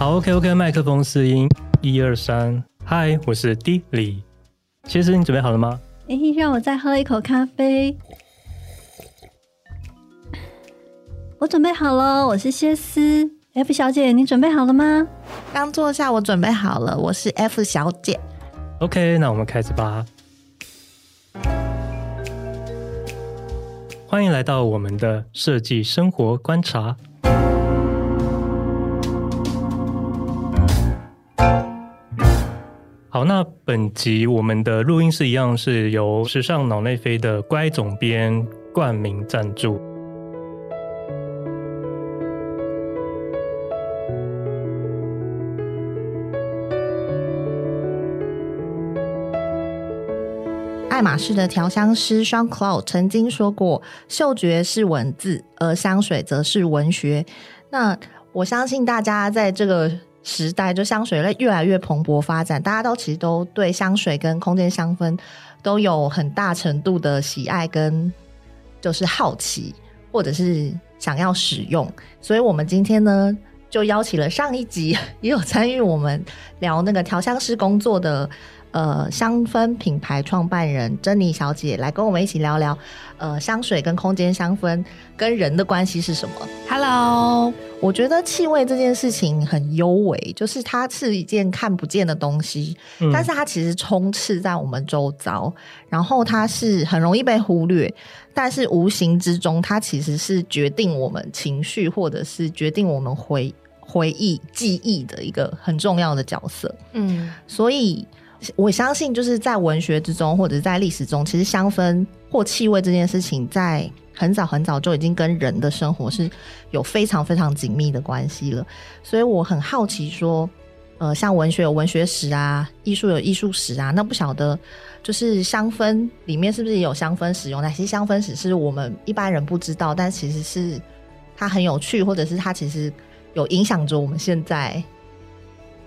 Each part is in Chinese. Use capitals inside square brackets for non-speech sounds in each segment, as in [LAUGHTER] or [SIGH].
好，OK OK，麦克风试音，一二三，嗨，我是 D 李，谢师，你准备好了吗？哎，让我再喝一口咖啡。我准备好了，我是谢思。F 小姐，你准备好了吗？刚坐下，我准备好了，我是 F 小姐。OK，那我们开始吧。欢迎来到我们的设计生活观察。好，那本集我们的录音室一样是由时尚脑内飞的乖总编冠名赞助。爱马仕的调香师 Jean Claude 曾经说过：“嗅觉是文字，而香水则是文学。”那我相信大家在这个。时代就香水类越来越蓬勃发展，大家都其实都对香水跟空间香氛都有很大程度的喜爱跟就是好奇，或者是想要使用。所以我们今天呢，就邀请了上一集也有参与我们聊那个调香师工作的。呃，香氛品牌创办人珍妮小姐来跟我们一起聊聊，呃，香水跟空间香氛跟人的关系是什么？Hello，我觉得气味这件事情很幽微，就是它是一件看不见的东西，嗯、但是它其实充斥在我们周遭，然后它是很容易被忽略，但是无形之中，它其实是决定我们情绪或者是决定我们回回忆记忆的一个很重要的角色。嗯，所以。我相信，就是在文学之中，或者在历史中，其实香氛或气味这件事情，在很早很早就已经跟人的生活是有非常非常紧密的关系了。所以我很好奇，说，呃，像文学有文学史啊，艺术有艺术史啊，那不晓得就是香氛里面是不是也有香氛使用？哪些香氛史是我们一般人不知道，但其实是它很有趣，或者是它其实有影响着我们现在。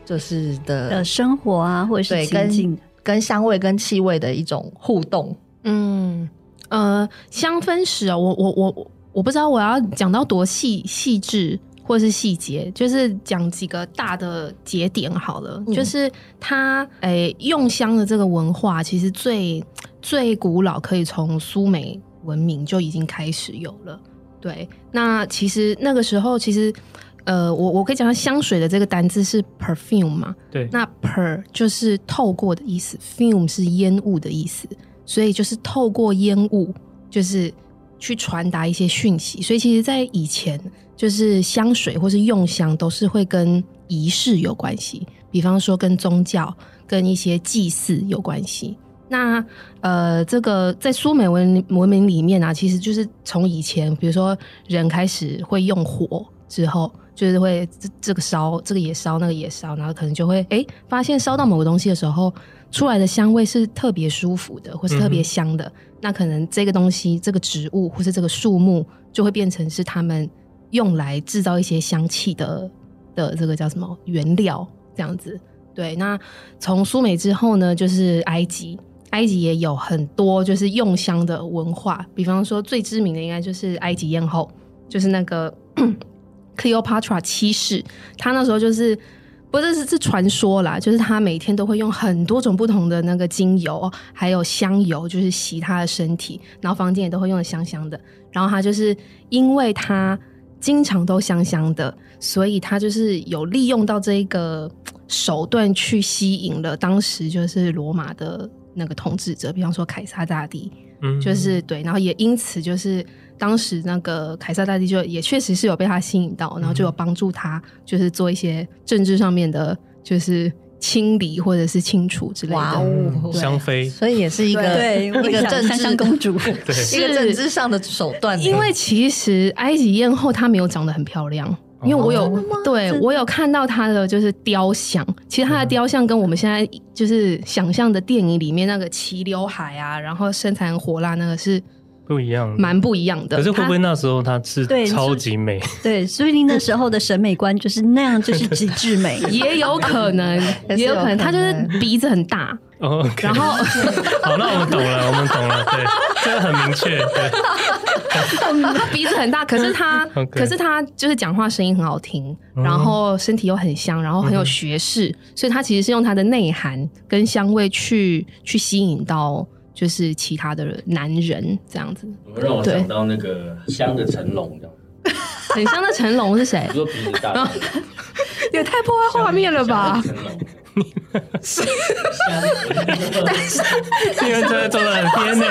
就是的，的生活啊，或者是跟跟香味跟气味的一种互动。嗯，呃，香氛史啊，我我我我不知道我要讲到多细细致或是细节，就是讲几个大的节点好了。嗯、就是它诶、欸、用香的这个文化，其实最最古老，可以从苏美文明就已经开始有了。对，那其实那个时候其实。呃，我我可以讲到香水的这个单字是 perfume 嘛？对，那 per 就是透过的意思，fume 是烟雾的意思，所以就是透过烟雾，就是去传达一些讯息。所以其实，在以前，就是香水或是用香都是会跟仪式有关系，比方说跟宗教、跟一些祭祀有关系。那呃，这个在苏美文文明里面啊，其实就是从以前，比如说人开始会用火之后。就是会这这个烧，这个也烧，那个也烧，然后可能就会哎、发现烧到某个东西的时候，出来的香味是特别舒服的，或是特别香的。那可能这个东西，这个植物或是这个树木，就会变成是他们用来制造一些香气的的这个叫什么原料这样子。对，那从苏美之后呢，就是埃及，埃及也有很多就是用香的文化，比方说最知名的应该就是埃及艳后，就是那个。Cleopatra 七世，他那时候就是，不是是是传说啦，就是他每天都会用很多种不同的那个精油，还有香油，就是洗他的身体，然后房间也都会用的香香的。然后他就是因为他经常都香香的，所以他就是有利用到这一个手段去吸引了当时就是罗马的那个统治者，比方说凯撒大帝，嗯，就是对，然后也因此就是。当时那个凯撒大帝就也确实是有被他吸引到，然后就有帮助他，就是做一些政治上面的，就是清理或者是清除之类的。哇哦，香妃，所以也是一个对一个政治公主，[LAUGHS] 一个政治上的手段。因为其实埃及艳后她没有长得很漂亮，因为我有、哦、对我有看到她的就是雕像，其实她的雕像跟我们现在就是想象的电影里面那个齐刘海啊，然后身材很火辣那个是。不一样，蛮不一样的。可是会不会那时候他是超级美？对，所以你那时候的审美观就是那样，就是极致美，[LAUGHS] [LAUGHS] 也有可能，也有可能，他就是鼻子很大。哦，okay. 然后 [LAUGHS] 好，那我们懂了，我们懂了，对，这个很明确，对。他鼻子很大，可是他，Okay. 可是他就是讲话声音很好听，然后身体又很香，然后很有学识，嗯、所以他其实是用他的内涵跟香味去去吸引到就是其他的男人这样子。让我想到那个香的成龙这样。很香的成龙是谁？你说鼻子大，[LAUGHS] 也太破坏画面了吧！是，但是你们真的走得很偏呢。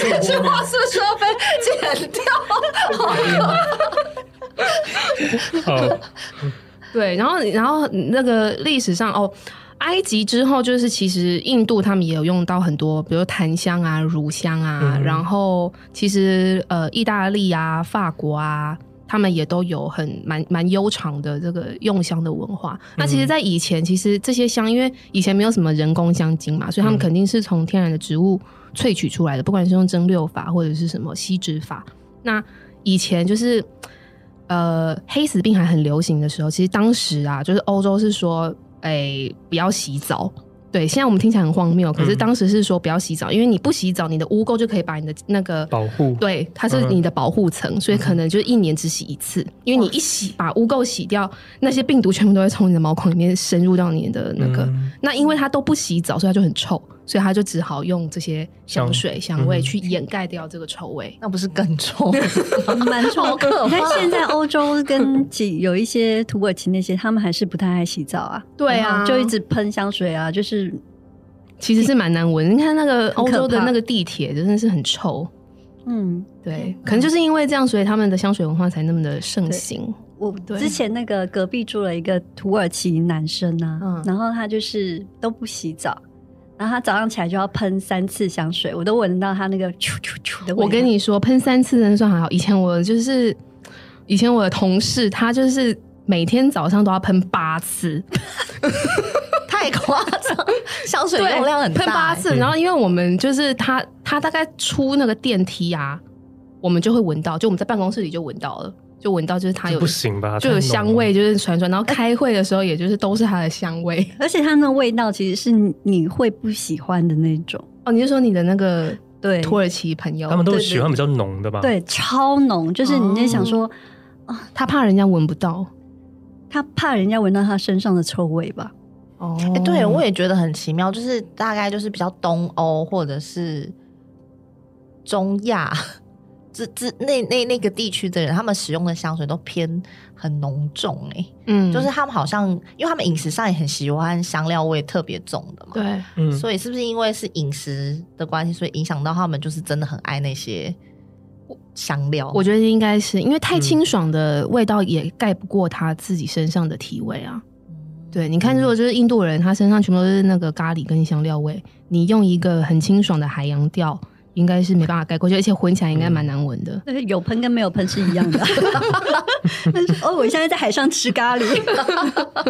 这句话是不是要被剪掉？好，对，然后，然后那个历史上哦，埃及之后就是其实印度他们也有用到很多，比如檀香啊、乳香啊，嗯、然后其实呃，意大利啊、法国啊。他们也都有很蛮蛮悠长的这个用香的文化。嗯、那其实，在以前，其实这些香，因为以前没有什么人工香精嘛，所以他们肯定是从天然的植物萃取出来的，不管是用蒸馏法或者是什么吸脂法。那以前就是呃黑死病还很流行的时候，其实当时啊，就是欧洲是说，哎、欸，不要洗澡。对，现在我们听起来很荒谬，可是当时是说不要洗澡，嗯、因为你不洗澡，你的污垢就可以把你的那个保护，对，它是你的保护层，嗯、所以可能就是一年只洗一次，嗯、因为你一洗把污垢洗掉，那些病毒全部都会从你的毛孔里面深入到你的那个，嗯、那因为它都不洗澡，所以它就很臭。所以他就只好用这些香水香味去掩盖掉这个臭味，嗯、那不是更臭？[LAUGHS] 蛮臭。你看现在欧洲跟几有一些土耳其那些，他们还是不太爱洗澡啊。对啊，就一直喷香水啊，就是其实是蛮难闻。你看那个欧洲的那个地铁，真的是很臭。嗯，对，可能就是因为这样，所以他们的香水文化才那么的盛行。我之前那个隔壁住了一个土耳其男生啊，嗯、然后他就是都不洗澡。然后他早上起来就要喷三次香水，我都闻到他那个啾啾啾的味道。我跟你说，喷三次真的算还好。以前我就是，以前我的同事，他就是每天早上都要喷八次 [LAUGHS] [LAUGHS] 太夸张，香水用量很大，喷八次。然后因为我们就是他，他大概出那个电梯啊，我们就会闻到，就我们在办公室里就闻到了。就闻到就是它有不行吧，就有香味，就是传传。然后开会的时候，也就是都是它的香味，而且它那味道其实是你会不喜欢的那种。哦，你是说你的那个对土耳其朋友，他们都喜欢比较浓的吧？对，超浓，就是你在想说啊，他怕人家闻不到，他怕人家闻到他身上的臭味吧？哦，哎，对，我也觉得很奇妙，就是大概就是比较东欧或者是中亚。这这那那那个地区的人，他们使用的香水都偏很浓重哎、欸，嗯，就是他们好像，因为他们饮食上也很喜欢香料味特别重的嘛，对，嗯，所以是不是因为是饮食的关系，所以影响到他们就是真的很爱那些香料？我觉得应该是因为太清爽的味道也盖不过他自己身上的体味啊。嗯、对，你看，如果就是印度人，他身上全部都是那个咖喱跟香料味，你用一个很清爽的海洋调。应该是没办法概括，就，而且闻起来应该蛮难闻的。嗯、有喷跟没有喷是一样的。[LAUGHS] 哦，我现在在海上吃咖喱。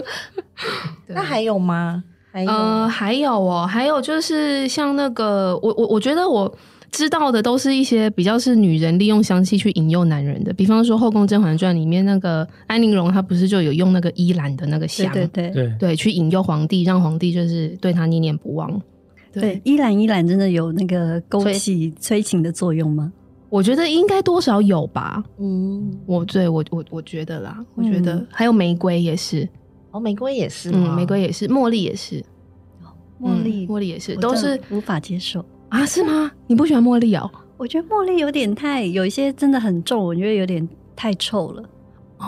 [LAUGHS] 那还有吗？还有呃，还有哦，还有就是像那个，我我我觉得我知道的都是一些比较是女人利用香气去引诱男人的，比方说《后宫甄嬛传》里面那个安陵容，她不是就有用那个依兰的那个香，对对对，对，对去引诱皇帝，让皇帝就是对她念念不忘。对，依兰依兰真的有那个勾起催情的作用吗？我觉得应该多少有吧。嗯，我对我我我觉得啦，我觉得还有玫瑰也是。哦，玫瑰也是，嗯，玫瑰也是，茉莉也是。茉莉，茉莉也是，都是无法接受啊？是吗？你不喜欢茉莉哦？我觉得茉莉有点太，有一些真的很重，我觉得有点太臭了。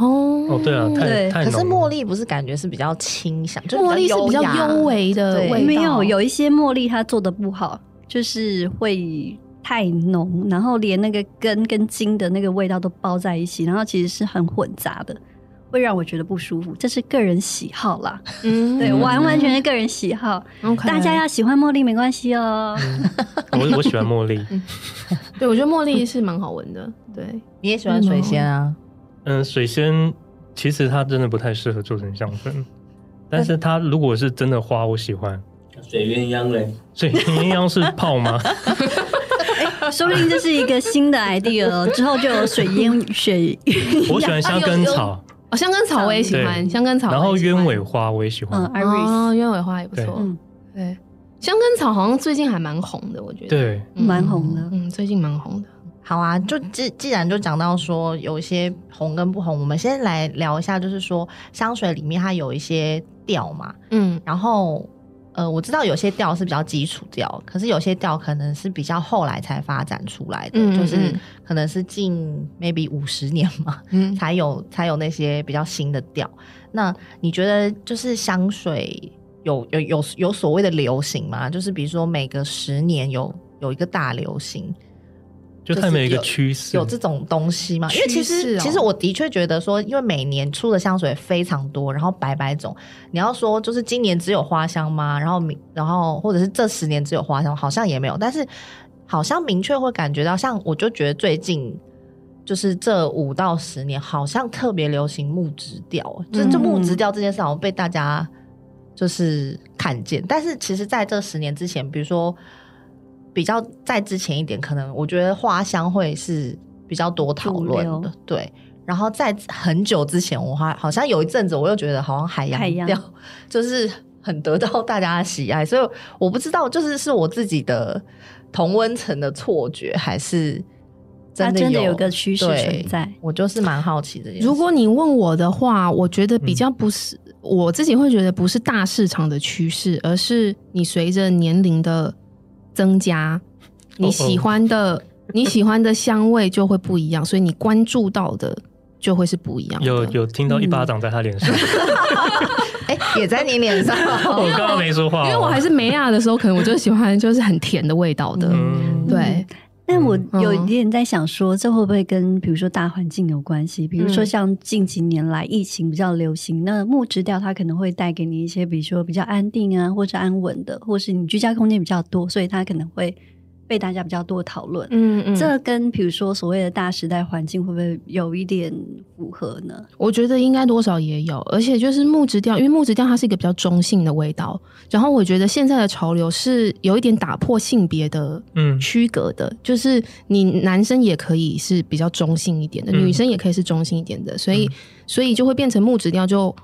哦哦，对啊，对，可是茉莉不是感觉是比较清香，茉莉是比较幽微的味道。没有，有一些茉莉它做的不好，就是会太浓，然后连那个根跟茎的那个味道都包在一起，然后其实是很混杂的，会让我觉得不舒服。这是个人喜好啦，嗯，对，完完全是个人喜好。大家要喜欢茉莉没关系哦。我我喜欢茉莉，对，我觉得茉莉是蛮好闻的。对，你也喜欢水仙啊？嗯，水仙其实它真的不太适合做成香氛，但是它如果是真的花，我喜欢。水鸳鸯嘞？水鸳鸯是泡吗？[LAUGHS] 说不定这是一个新的 idea 哦，之后就有水烟 [LAUGHS] 水。我喜欢香根草，哦，香根草我也喜欢，香根草。然后鸢尾花我也喜欢，嗯哦，鸢尾花也不错。嗯，对，香根草好像最近还蛮红的，我觉得。对，蛮红的。嗯，最近蛮红的。好啊，就既既然就讲到说有一些红跟不红，我们先来聊一下，就是说香水里面它有一些调嘛，嗯，然后呃，我知道有些调是比较基础调，可是有些调可能是比较后来才发展出来的，嗯嗯嗯，就是可能是近 maybe 五十年嘛，嗯，[LAUGHS] 才有才有那些比较新的调。那你觉得就是香水有有有有所谓的流行吗？就是比如说每个十年有有一个大流行。就他们有一个趋势，有这种东西吗？因为其实，其实我的确觉得说，因为每年出的香水非常多，然后百百种。你要说就是今年只有花香吗？然后明，然后或者是这十年只有花香，好像也没有。但是好像明确会感觉到，像我就觉得最近就是这五到十年，好像特别流行木质调。就就木质调这件事，好像被大家就是看见。但是其实在这十年之前，比如说。比较在之前一点，可能我觉得花香会是比较多讨论的，对。然后在很久之前，我还好像有一阵子，我又觉得好像海洋调就是很得到大家的喜爱，所以我不知道，就是是我自己的同温层的错觉，还是真的有，真的有个趋势存在。我就是蛮好奇的。如果你问我的话，我觉得比较不是、嗯、我自己会觉得不是大市场的趋势，而是你随着年龄的。增加你喜欢的，oh, [LAUGHS] oh. 你喜欢的香味就会不一样，所以你关注到的就会是不一样。有有听到一巴掌在他脸上，[LAUGHS] 哎、也在你脸上。[LAUGHS] 我刚刚没说话，因为我还是梅亚的时候，可能我就喜欢就是很甜的味道的，嗯、对。但我有一点在想说，这会不会跟比如说大环境有关系？比如说像近几年来疫情比较流行，那木质调它可能会带给你一些，比如说比较安定啊，或者安稳的，或是你居家空间比较多，所以它可能会。被大家比较多讨论，嗯嗯，这跟比如说所谓的大时代环境会不会有一点符合呢？我觉得应该多少也有，而且就是木质调，因为木质调它是一个比较中性的味道。然后我觉得现在的潮流是有一点打破性别的嗯区隔的，嗯，就是你男生也可以是比较中性一点的，嗯，女生也可以是中性一点的，所以，嗯，所以就会变成木质调就。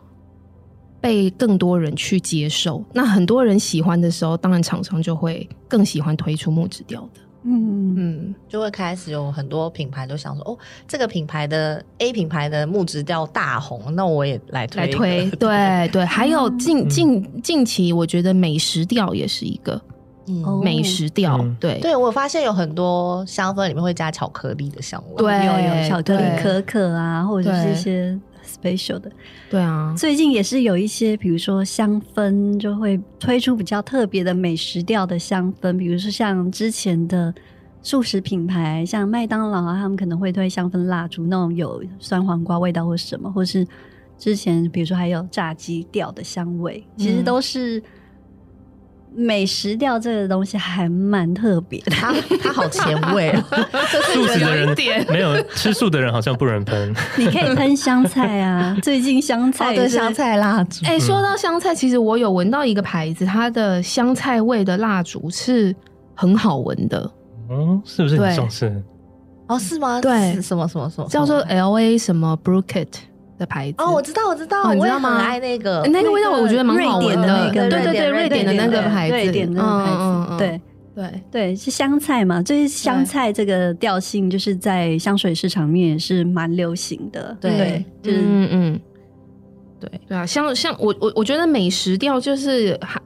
被更多人去接受，那很多人喜欢的时候，当然厂商就会更喜欢推出木质调的，嗯。嗯，就会开始有很多品牌都想说，哦，这个品牌的 A 品牌的木质调大红，那我也来推来推，[LAUGHS] 对对。还有近近近期，我觉得美食调也是一个，嗯，美食调，嗯、对。对。我发现有很多香氛里面会加巧克力的香味，对，有有巧克力可可啊，或者是一些。Special 的，对啊，最近也是有一些，比如说香氛就会推出比较特别的美食调的香氛，比如说像之前的素食品牌，像麦当劳啊，他们可能会推香氛蜡烛，那种有酸黄瓜味道或什么，或是之前比如说还有炸鸡调的香味，其实都是。嗯美食调这个东西还蛮特别的，它它好前卫啊！素食的人没有吃素的人好像不能喷。你可以喷香菜啊，[LAUGHS] 最近香菜的香菜蜡烛。哎、欸，说到香菜，其实我有闻到一个牌子，它的香菜味的蜡烛是很好闻的。嗯，是不是很重视？哦，是吗？对，什么什么什么叫做 L A 什么 Bruket。的牌子哦，我知道，我知道，哦、你知道吗？爱那个那个味道，我觉得蛮好闻的。那个，对对对，瑞典的那个牌子，瑞典的那个牌子，对对对，是香菜嘛？就是香菜这个调性，就是在香水市场面也是蛮流行的。对，对就是嗯嗯，对对啊，像像我我我觉得美食调就是还。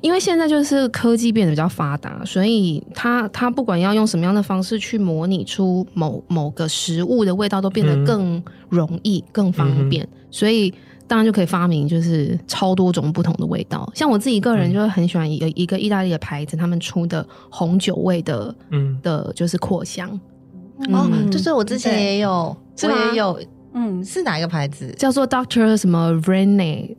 因为现在就是科技变得比较发达，所以它它不管要用什么样的方式去模拟出某某个食物的味道，都变得更容易、嗯、更方便，所以当然就可以发明就是超多种不同的味道。像我自己个人就会很喜欢一个一个意大利的牌子，他们出的红酒味的，嗯。的，就是扩香。哦，就是我之前也有，我也有，嗯，是哪一个牌子？叫做 Doctor 什么 Vreni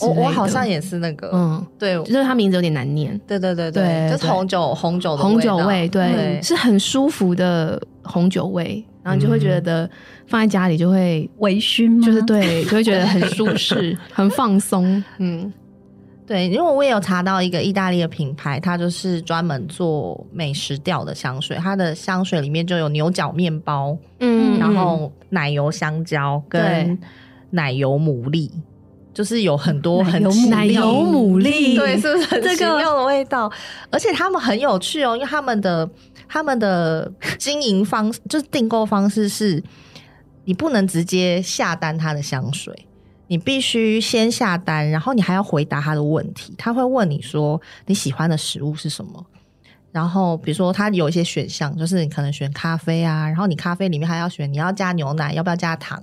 我我好像也是那个，嗯，对，就是它名字有点难念，对对对对，就是红酒红酒的红酒味，对，是很舒服的红酒味，然后你就会觉得放在家里就会微醺，就是对，就会觉得很舒适，[LAUGHS] 很放松，嗯，对，因为我也有查到一个意大利的品牌，它就是专门做美食调的香水，它的香水里面就有牛角面包，嗯，然后奶油香蕉跟奶油牡蛎，就是有很多很奶油牡蛎，对，是不是很奇妙的味道？这个、而且他们很有趣哦，因为他们的他们的经营方式就是订购方式是，你不能直接下单他的香水。你必须先下单，然后你还要回答他的问题。他会问你说你喜欢的食物是什么，然后比如说他有一些选项，就是你可能选咖啡啊，然后你咖啡里面还要选你要加牛奶，要不要加糖，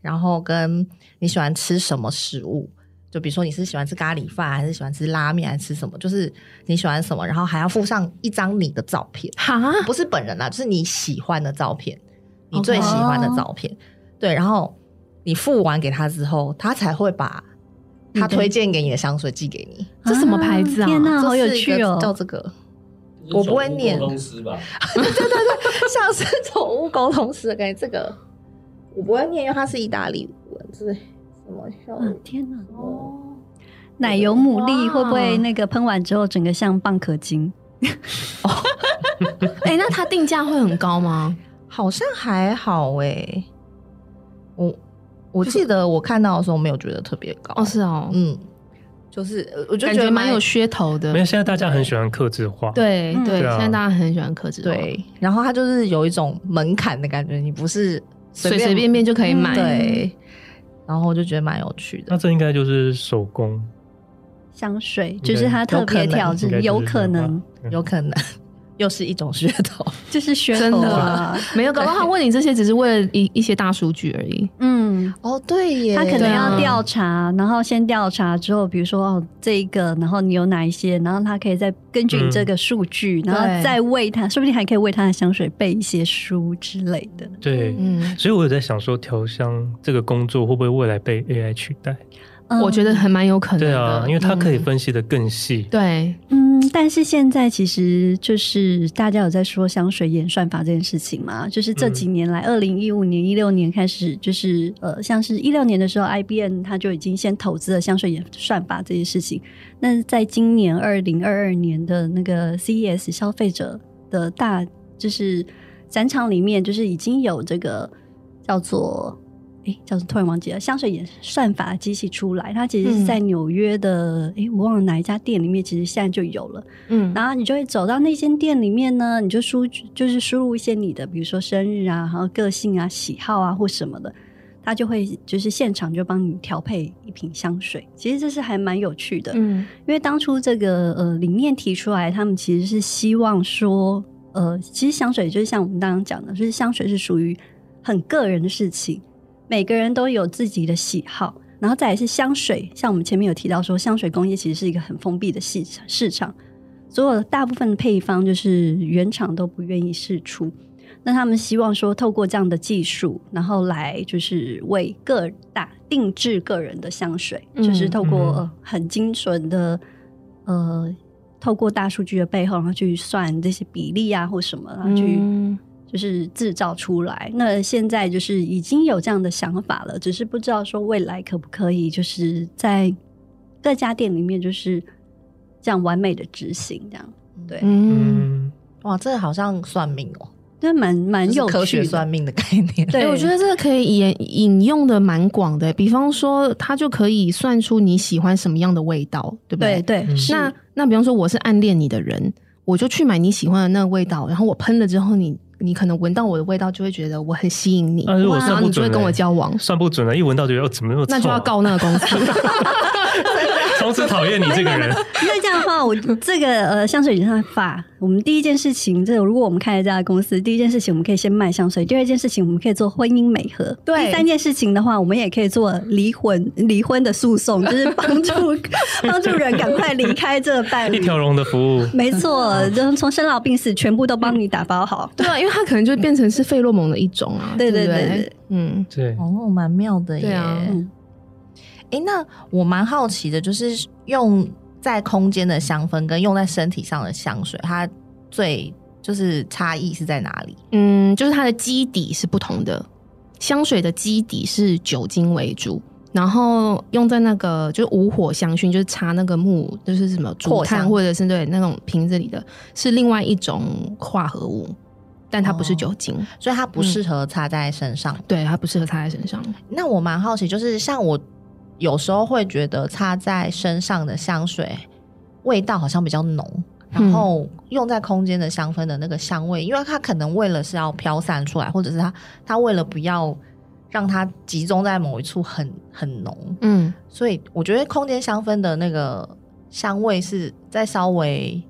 然后跟你喜欢吃什么食物，就比如说你是喜欢吃咖喱饭，还是喜欢吃拉面，还是吃什么，就是你喜欢什么，然后还要附上一张你的照片，哈，不是本人啦，就是你喜欢的照片，你最喜欢的照片.对，然后。你付完给他之后，他才会把他推荐给你的香水寄给你。这什么牌子啊？天哪，好有趣哦！叫这个，我不会念。宠物沟通师吧？[LAUGHS] 对对对，像是宠物沟通师的感觉。这个我不会念，因为它是意大利文字。什么效？天哪！哦，奶油牡蛎会不会那个喷完之后，整个像蚌壳精？[LAUGHS] 哦，[LAUGHS] 哎，那它定价会很高吗？好像还好哎，我。我记得我看到的时候没有觉得特别高哦，是哦，嗯，就是我就觉得蛮有噱头的。没有，现在大家很喜欢克制化，对对，现在大家很喜欢克制化。对，然后它就是有一种门槛的感觉，你不是随随便便就可以买。对，然后我就觉得蛮有趣的。那这应该就是手工香水，就是它特别调制，有可能，有可能。又是一种噱头，[LAUGHS] 就是噱头啊！没有，搞不好他问你这些只是为了一一些大数据而已。嗯，哦，对耶，他可能要调查，然后先调查之后，比如说哦这一个，然后你有哪一些，然后他可以再根据你这个数据，然后再为他，说不定还可以为他的香水备一些书之类的。对，嗯，所以我有在想说，调香这个工作会不会未来被 AI 取代？我觉得还蛮有可能的，对啊，因为它可以分析的更细。嗯。对，嗯，但是现在其实就是大家有在说香水演算法这件事情嘛，就是这几年来，二零一五年、一六年开始，就是呃，像是一六年的时候，IBM 它就已经先投资了香水演算法这件事情。那在今年二零二二年的那个 CES 消费者的大就是展场里面，就是已经有这个叫做。哎，叫做突然忘记了香水演算法机器出来，它其实是在纽约的，哎、嗯，我忘了哪一家店里面，其实现在就有了。嗯，然后你就会走到那间店里面呢，你就输就是输入一些你的，比如说生日啊，然后个性啊、喜好啊或什么的，它就会就是现场就帮你调配一瓶香水。其实这是还蛮有趣的，嗯，因为当初这个呃理念提出来，他们其实是希望说，呃，其实香水就是像我们刚刚讲的，就是香水是属于很个人的事情。每个人都有自己的喜好，然后再来是香水。像我们前面有提到说，香水工业其实是一个很封闭的市市场，所有大部分的配方就是原厂都不愿意释出。那他们希望说，透过这样的技术，然后来就是为个大定制个人的香水，嗯、就是透过、呃、很精准的呃，透过大数据的背后，然后去算这些比例啊或什么，然后去。嗯就是制造出来，那现在就是已经有这样的想法了，只是不知道说未来可不可以，就是在各家店里面就是这样完美的执行，这样。对，嗯，哇，这个好像算命哦，对，蛮蛮有科学算命的概念，对，我觉得这个可以引引用的蛮广的，比方说，它就可以算出你喜欢什么样的味道，对不对？对，对，那那比方说，我是暗恋你的人，我就去买你喜欢的那个味道，然后我喷了之后你。你可能闻到我的味道，就会觉得我很吸引你，然后你就会跟我交往。算不准了，一闻到就觉得怎么那么臭，那就要告那个公司。从此讨厌你这个人。[LAUGHS] 那这样的话，我这个呃香水演算法，我们第一件事情，这如果我们开了这家公司，第一件事情我们可以先卖香水；第二件事情我们可以做婚姻美和；对，第三件事情的话，我们也可以做离婚离婚的诉讼，就是帮助 [LAUGHS] 帮助人赶快离开这个伴侣。一条龙的服务，没错，就是从生老病死全部都帮你打包好。[LAUGHS] 对啊，因为它可能就变成是费洛蒙的一种啊。对对对对，嗯，对，哦，蛮妙的耶。对啊。哎，那我蛮好奇的，就是用在空间的香氛跟用在身体上的香水，它最就是差异是在哪里？嗯，就是它的基底是不同的。香水的基底是酒精为主，然后用在那个就是无火香薰，就是插那个木，就是什么竹炭或者是对那种瓶子里的，是另外一种化合物，但它不是酒精，哦、所以它不适合擦在身上。嗯、对，它不适合擦在身上。那我蛮好奇，就是像我有时候会觉得擦在身上的香水味道好像比较浓。然后用在空间的香氛的那个香味，因为它可能为了是要飘散出来，或者是它它为了不要让它集中在某一处很很浓，嗯，所以我觉得空间香氛的那个香味是在稍微。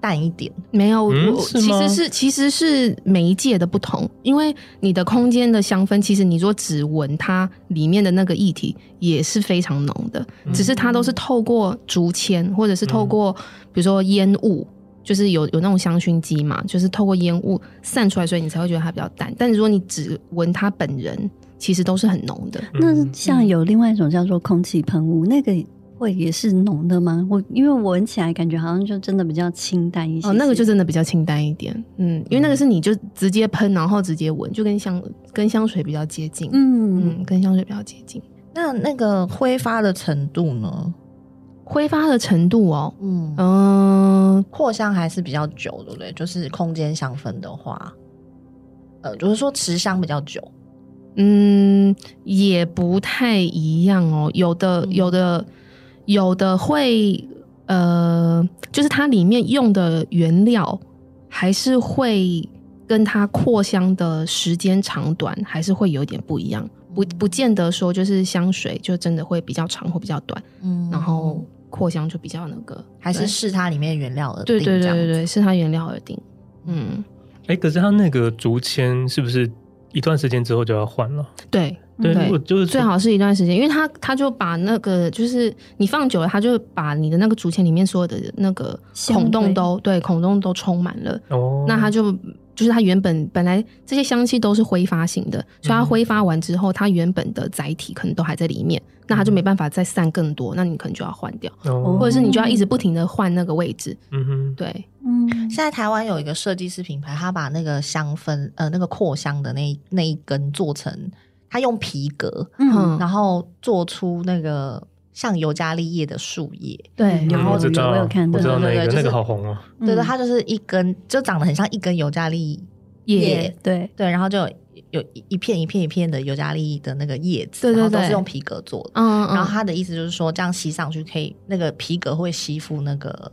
淡一点，没有，嗯、其实是其实是媒介的不同，因为你的空间的香氛，其实你说只闻它里面的那个液体也是非常浓的，嗯、只是它都是透过竹签或者是透过比如说烟雾，就是有有那种香薰机嘛，就是透过烟雾散出来，所以你才会觉得它比较淡。但如果你只闻它本人，其实都是很浓的。那像有另外一种叫做空气喷雾，那个。会也是浓的吗？我因为我闻起来感觉好像就真的比较清淡一些。哦，那个就真的比较清淡一点。嗯，因为那个是你就直接喷，然后直接闻，就跟香跟香水比较接近。嗯嗯，跟香水比较接近。那那个挥发的程度呢？挥发的程度哦，嗯嗯，呃、扩香还是比较久，对不对？就是空间香氛的话，呃，就是说持香比较久。嗯，也不太一样哦。有的有的。有的会，呃，就是它里面用的原料，还是会跟它扩香的时间长短，还是会有点不一样。不，不见得说就是香水就真的会比较长或比较短，嗯，然后扩香就比较那个，还是视它里面原料而定。对对对对对，视它原料而定。嗯，哎、欸，可是它那个竹签是不是一段时间之后就要换了？对。对，对就是最好是一段时间，因为他他就把那个就是你放久了，他就把你的那个竹签里面所有的那个孔洞都对孔洞都充满了。哦，那他就就是他原本本来这些香气都是挥发型的，所以它挥发完之后，它原本的载体可能都还在里面，那它就没办法再散更多，那你可能就要换掉，哦、或者是你就要一直不停的换那个位置。嗯哼，对，嗯，现在台湾有一个设计师品牌，他把那个香氛呃那个扩香的那那一根做成。他用皮革，嗯，然后做出那个像尤加利叶的树叶，对，然后我有看到，对对对，那个好红哦，对对，它就是一根，就长得很像一根尤加利叶，对。对，然后就有一片一片一片的尤加利的那个叶子，对对对，都是用皮革做的，嗯，然后他的意思就是说，这样吸上去可以，那个皮革会吸附那个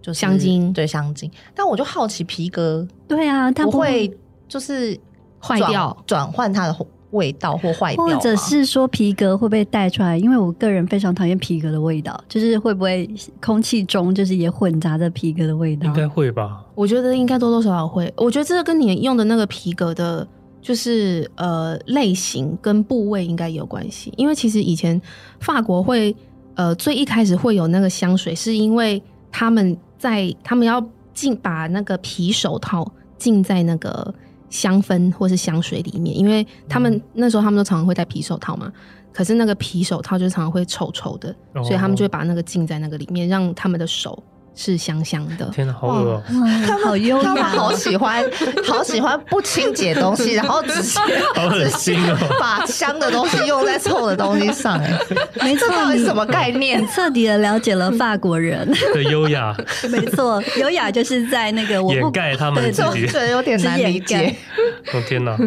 就是香精，对香精，但我就好奇皮革，对啊，它不会就是坏掉，转换它的。味道或坏掉，或者是说皮革会不会带出来？因为我个人非常讨厌皮革的味道，就是会不会空气中就是也混杂着皮革的味道？应该会吧？我觉得应该多多少少会。我觉得这个跟你用的那个皮革的，就是呃类型跟部位应该有关系。因为其实以前法国会呃最一开始会有那个香水，是因为他们在他们要浸把那个皮手套浸在那个。香氛或是香水里面，因为他们那时候他们都常常会戴皮手套嘛，可是那个皮手套就常常会臭臭的，哦、所以他们就会把那个浸在那个里面，让他们的手是香香的。天哪，好恶、喔！[LAUGHS] 好优雅，好喜欢，好喜欢不清洁东西，[LAUGHS] 然后直接好恶心哦，把香的东西用在臭的东西上，哎，[LAUGHS] 没错，到底什么概念？彻底的了解了法国人的优雅。没错，优雅就是在那个我掩盖他们自己，对，有点难理解。我、哦、天哪！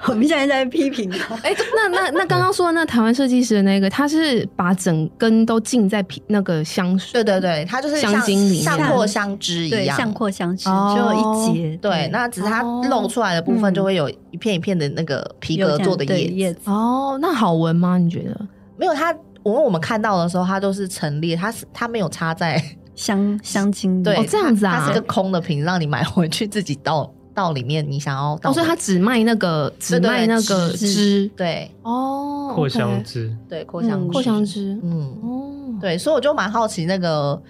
[LAUGHS] 我们现在在批评他。哎、欸，那那那刚刚说的那台湾设计师的那个，他是把整根都浸在皮那个香水，对对对，他就是香精里面，像扩香汁一样，像扩香汁，就有一节。对，那只是它露出来的部分就会有一片一片的那个皮革做的叶子。哦，那好闻吗？你觉得？没有，它我们我们看到的时候，它都是陈列，它是它没有插在香香精。对，哦、这样子啊，它是个空的瓶，让你买回去自己倒。到里面，你想要哦，所以他只卖那个，只卖那个汁，对，哦，扩香汁，对，扩香扩香汁，嗯，哦，对，所以我就蛮好奇那个，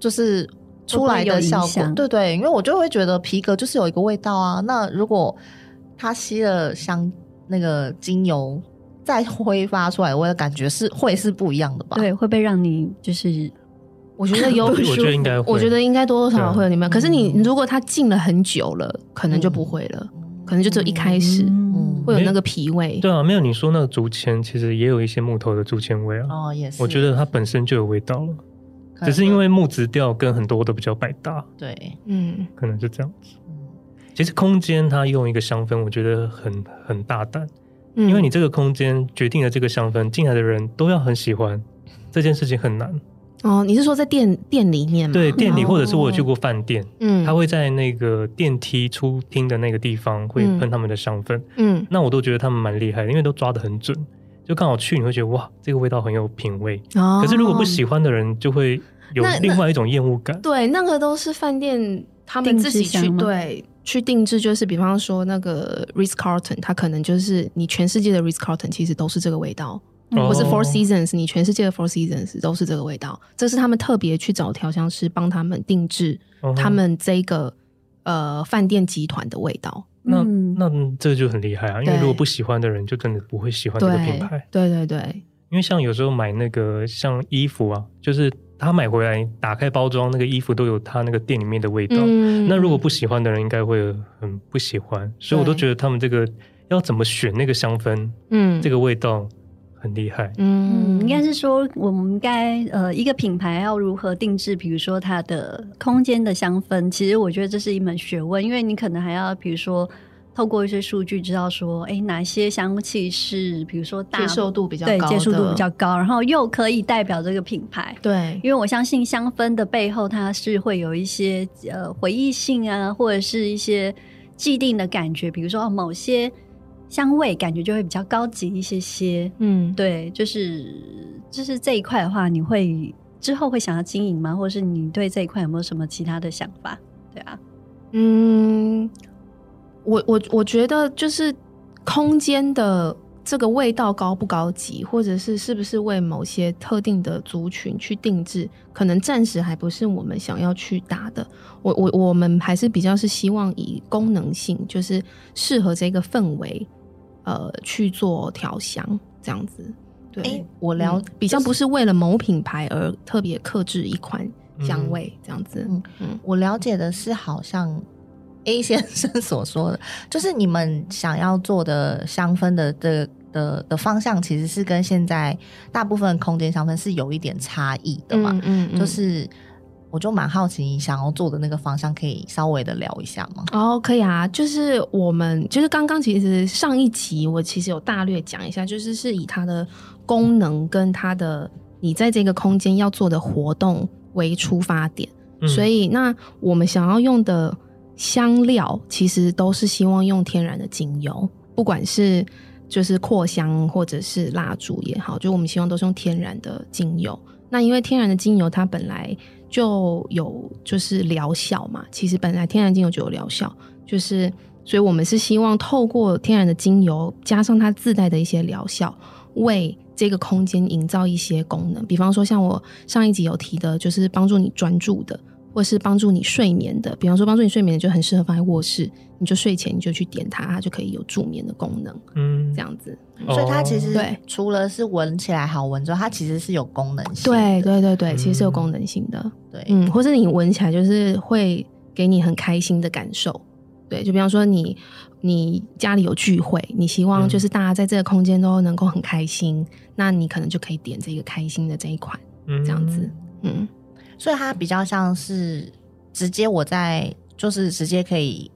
就是出来的效果，对对，因为我就会觉得皮革就是有一个味道啊，那如果它吸了香那个精油再挥发出来，我的感觉是会是不一样的吧？对，会不会让你就是？我觉得有，[LAUGHS] 我觉得应该，我觉得应该多多少少会有你们。可是你如果它浸了很久了，可能就不会了，可能就只有一开始嗯会有那个皮味。对啊，没有你说那个竹签，其实也有一些木头的竹签味啊。哦，也是。我觉得它本身就有味道了，只是因为木质调跟很多都比较百搭，对，嗯，可能就这样子。嗯其实空间它用一个香氛，我觉得很很大胆，嗯因为你这个空间决定了这个香氛，进来的人都要很喜欢，这件事情很难。哦，你是说在店店里面吗？对，店里哦。或者是我有去过饭店，嗯，他会在那个电梯出厅的那个地方会喷他们的香氛，嗯。那我都觉得他们蛮厉害的，因为都抓的很准，就刚好去你会觉得哇，这个味道很有品味。哦，可是如果不喜欢的人，就会有另外一种厌恶感。对，那个都是饭店他们自己去对去定制，就是比方说那个 Ritz Carlton，它可能就是你全世界的 Ritz Carlton 其实都是这个味道，哦或是 Four Seasons，你全世界的 Four Seasons 都是这个味道，这是他们特别去找调香师帮他们定制哦他们这个呃饭店集团的味道。那嗯那这就很厉害啊，因为如果不喜欢的人，就真的不会喜欢这个品牌。对对对，因为像有时候买那个像衣服啊，就是他买回来打开包装，那个衣服都有他那个店里面的味道。嗯那如果不喜欢的人，应该会很不喜欢。所以我都觉得他们这个要怎么选那个香氛，嗯这个味道很厉害。嗯，嗯应该是说我们该呃一个品牌要如何定制，比如说它的空间的香氛，其实我觉得这是一门学问，因为你可能还要比如说透过一些数据知道说，哎，哪些香气是比如说大接受度比较高对接受度比较高，然后又可以代表这个品牌。对，因为我相信香氛的背后，它是会有一些呃回忆性啊，或者是一些既定的感觉，比如说、哦、某些香味感觉就会比较高级一些些。嗯对，就是就是这一块的话，你会之后会想要经营吗？或者是你对这一块有没有什么其他的想法？对啊，嗯，我我我觉得就是空间的这个味道高不高级，或者是是不是为某些特定的族群去定制，可能暂时还不是我们想要去打的。我我我们还是比较是希望以功能性，就是适合这个氛围，呃，去做调香这样子。对，哎，我了嗯比较不是为了某品牌而特别克制一款香味这样子。嗯嗯我了解的是，好像 A 先生所说的，就是你们想要做的香氛的的的的方向，其实是跟现在大部分空间香氛是有一点差异的嘛。嗯嗯就是我就蛮好奇，你想要做的那个方向，可以稍微的聊一下吗？哦，可以啊，就是我们就是刚刚其实上一集我其实有大略讲一下，就是是以它的功能跟它的你在这个空间要做的活动为出发点，嗯所以那我们想要用的香料其实都是希望用天然的精油，不管是就是扩香或者是蜡烛也好，就我们希望都是用天然的精油。那因为天然的精油它本来就有就是疗效嘛，其实本来天然精油就有疗效，就是所以我们是希望透过天然的精油加上它自带的一些疗效，为这个空间营造一些功能。比方说像我上一集有提的，就是帮助你专注的，或是帮助你睡眠的。比方说帮助你睡眠的就很适合放在卧室，你就睡前你就去点它，它就可以有助眠的功能，嗯这样子。哦所以它其实对除了是闻起来好闻之外，它其实是有功能性的。对对对对，嗯其实是有功能性的。对，嗯，或是你闻起来就是会给你很开心的感受，对，就比方说你你家里有聚会，你希望就是大家在这个空间都能够很开心，那你可能就可以点这个开心的这一款，嗯这样子，嗯所以它比较像是直接我在就是直接可以。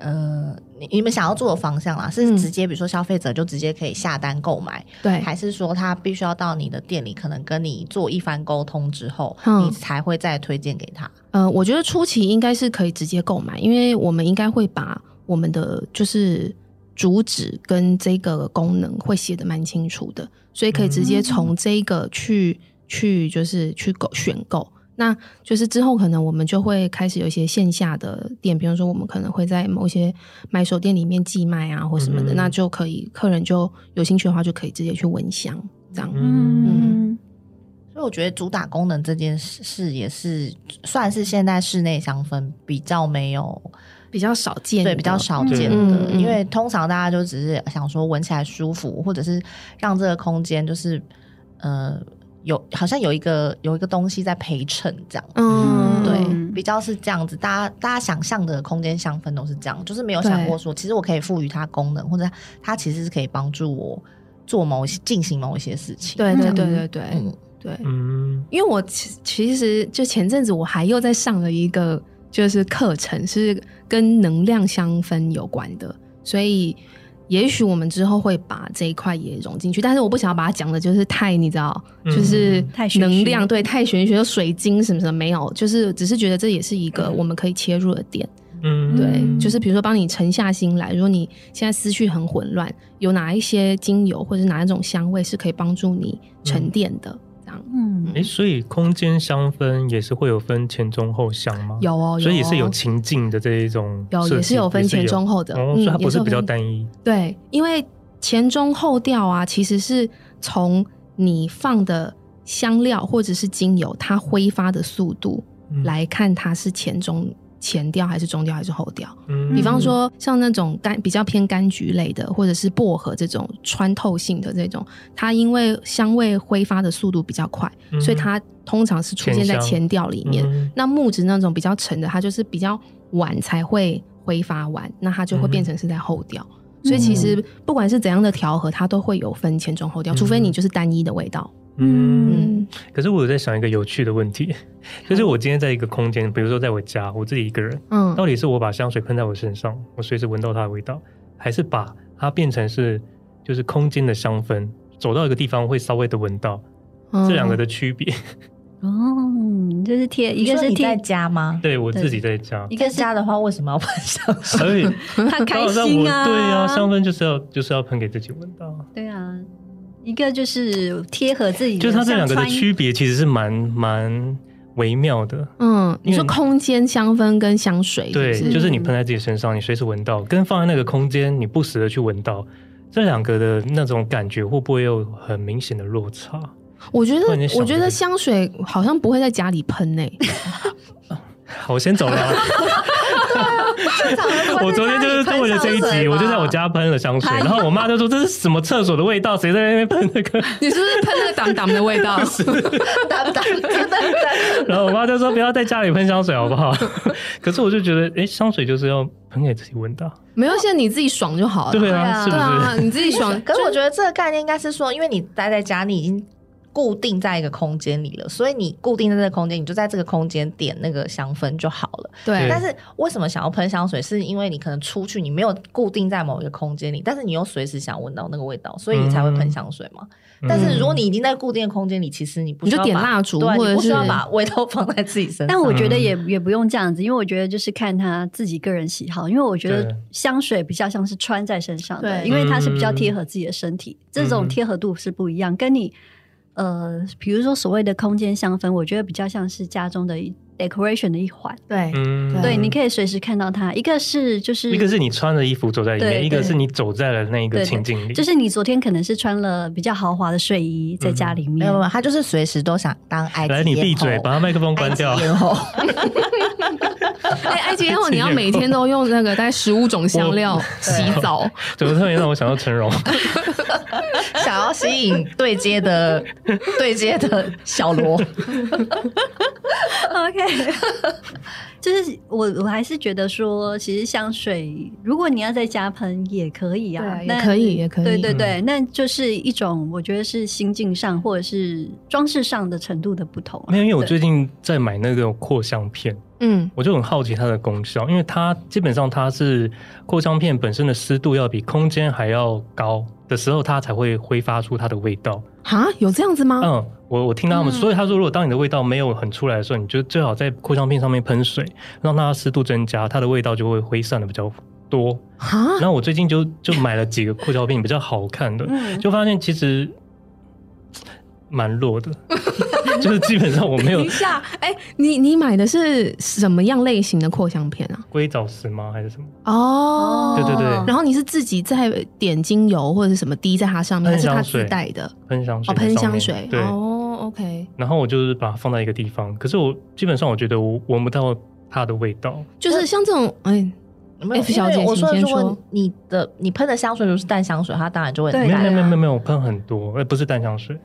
呃，你你们想要做的方向啦，是嗯直接比如说消费者就直接可以下单购买，对，还是说他必须要到你的店里，可能跟你做一番沟通之后，嗯你才会再推荐给他？呃，我觉得初期应该是可以直接购买，因为我们应该会把我们的就是主旨跟这个功能会写得蛮清楚的，所以可以直接从这个去、去就是去购选购。那就是之后可能我们就会开始有一些线下的店，比如说我们可能会在某些买手店里面寄卖啊或什么的，嗯那就可以客人就有兴趣的话就可以直接去闻香这样。嗯，所以我觉得主打功能这件事也是算是现在室内香氛比较没有比较少见的，对比较少见的，因为通常大家就只是想说闻起来舒服，或者是让这个空间就是呃有好像有一个有一个东西在陪衬这样。嗯，对，嗯比较是这样子。大家大家想象的空间香氛都是这样，就是没有想过说，其实我可以赋予它功能，或者它其实是可以帮助我做某一些进行某一些事情。对对对对对，嗯，对，嗯，因为我其其实就前阵子我还又在上了一个就是课程，是跟能量香氛有关的，所以也许我们之后会把这一块也融进去，但是我不想要把它讲的就是太你知道，嗯就是太能量对太玄学，水晶什么什么没有，就是只是觉得这也是一个我们可以切入的点。嗯，对，就是比如说帮你沉下心来，如果你现在思绪很混乱，有哪一些精油或者是哪一种香味是可以帮助你沉淀的？这样。嗯。哎，所以空间香氛也是会有分前中后香吗？有哦，有哦。所以也是有情境的这一种，有也是有分前中后的，哦，嗯所以它不是比较单一。对，因为前中后调啊，其实是从你放的香料或者是精油它挥发的速度嗯。来看，它是前中前调还是中调还是后调。嗯比方说，像那种柑比较偏柑橘类的，或者是薄荷这种穿透性的这种，它因为香味挥发的速度比较快，嗯所以它通常是出现在前调里面。嗯那木质那种比较沉的，它就是比较晚才会挥发完，那它就会变成是在后调。所以其实不管是怎样的调和，它都会有分前中后调，嗯除非你就是单一的味道。嗯，嗯，可是我有在想一个有趣的问题，就是我今天在一个空间，比如说在我家，我自己一个人，嗯。到底是我把香水喷在我身上，我随时闻到它的味道，还是把它变成是就是空间的香氛，走到一个地方会稍微的闻到，嗯。这两个的区别？哦，就是贴一一个是贴在贴，家吗？对我自己在家，一个是家的话，为什么要喷香水？所 [LAUGHS] 以他开我心啊，对啊，香氛就是要就是要喷给自己闻到，对啊，一个就是贴合自己的，就是它这两个的区别其实是蛮蛮微妙的。嗯，你说空间香氛跟香水对，就是你喷在自己身上，你随时闻到，跟放在那个空间，你不时的去闻到，这两个的那种感觉会不会有很明显的落差？我觉得我觉得香水好像不会在家里喷呢。[LAUGHS] 好，我先走了。我昨天就是为了这一集，我就在我家喷了香水，然后我妈就说这是什么厕所的味道，谁在那边喷那个？[LAUGHS] 你是不是喷那个挡挡的味道？[LAUGHS] 当当真的在然后我妈就说不要在家里喷香水好不好？[LAUGHS] 可是我就觉得，哎，香水就是要喷给自己闻到。没有，现在你自己爽就好了。对啊，啊是不对啊，是？你自己爽。可是我觉得这个概念应该是说，因为你待在家，你已经固定在一个空间里了，所以你固定在这个空间，你就在这个空间点那个香氛就好了。对对但是为什么想要喷香水？是因为你可能出去，你没有固定在某一个空间里，但是你又随时想闻到那个味道，所以你才会喷香水嘛。但是如果你已经在固定的空间里，其实你不需要你就点蜡烛对，或者你不需要是把味道放在自己身上。但我觉得也也不用这样子，因为我觉得就是看他自己个人喜好，因为我觉得香水比较像是穿在身上的，对因为它是比较贴合自己的身体，这种贴合度是不一样。跟你呃，比如说所谓的空间香氛，我觉得比较像是家中的 decoration 的一环。对嗯对，你可以随时看到它。一个是就是一个是你穿的衣服走在里面，一个是你走在了那个情境里。就是你昨天可能是穿了比较豪华的睡衣在家里面，没有没有，他就是随时都想当埃及来，你闭嘴，把他麦克风关掉埃。及艳后 [LAUGHS] 哎，埃及艳后你要每天都用那个大概十五种香料洗澡，怎么特别让我想到陈荣？[LAUGHS] 想要吸引对接的对接的小罗。[LAUGHS] OK，[LAUGHS] 就是我我还是觉得说，其实香水如果你要在家喷也可以啊，那可以也可以对对对，那就是一种我觉得是心境上或者是装饰上的程度的不同啊、没有，因为我最近在买那个扩香片，嗯，我就很好奇它的功效，因为它基本上它是扩香片本身的湿度要比空间还要高的时候，它才会挥发出它的味道。哈，有这样子吗？嗯，我我听到他们，嗯所以他说，如果当你的味道没有很出来的时候，你就最好在扩香片上面喷水，让它湿度增加，它的味道就会挥散的比较多。哈然，后我最近就就买了几个扩香片比较好看的，嗯 [LAUGHS] 就发现其实蛮弱的，[LAUGHS] [LAUGHS] [LAUGHS] 就是基本上我没有等一下，哎，你你买的是什么样类型的扩香片啊？硅藻石吗？还是什么？哦，对对对然后你是自己在点精油或者是什么滴在它上面，还是它自带的？喷香水哦，喷香水。对。哦，OK，然后我就是把它放在一个地方，可是我基本上我觉得我闻不到它的味道。就是像这种，哎，没有 F 小姐我说，说如果你的你喷的香水如果是淡香水，它当然就会对没有没有没有没有，我喷很多，呃，不是淡香水，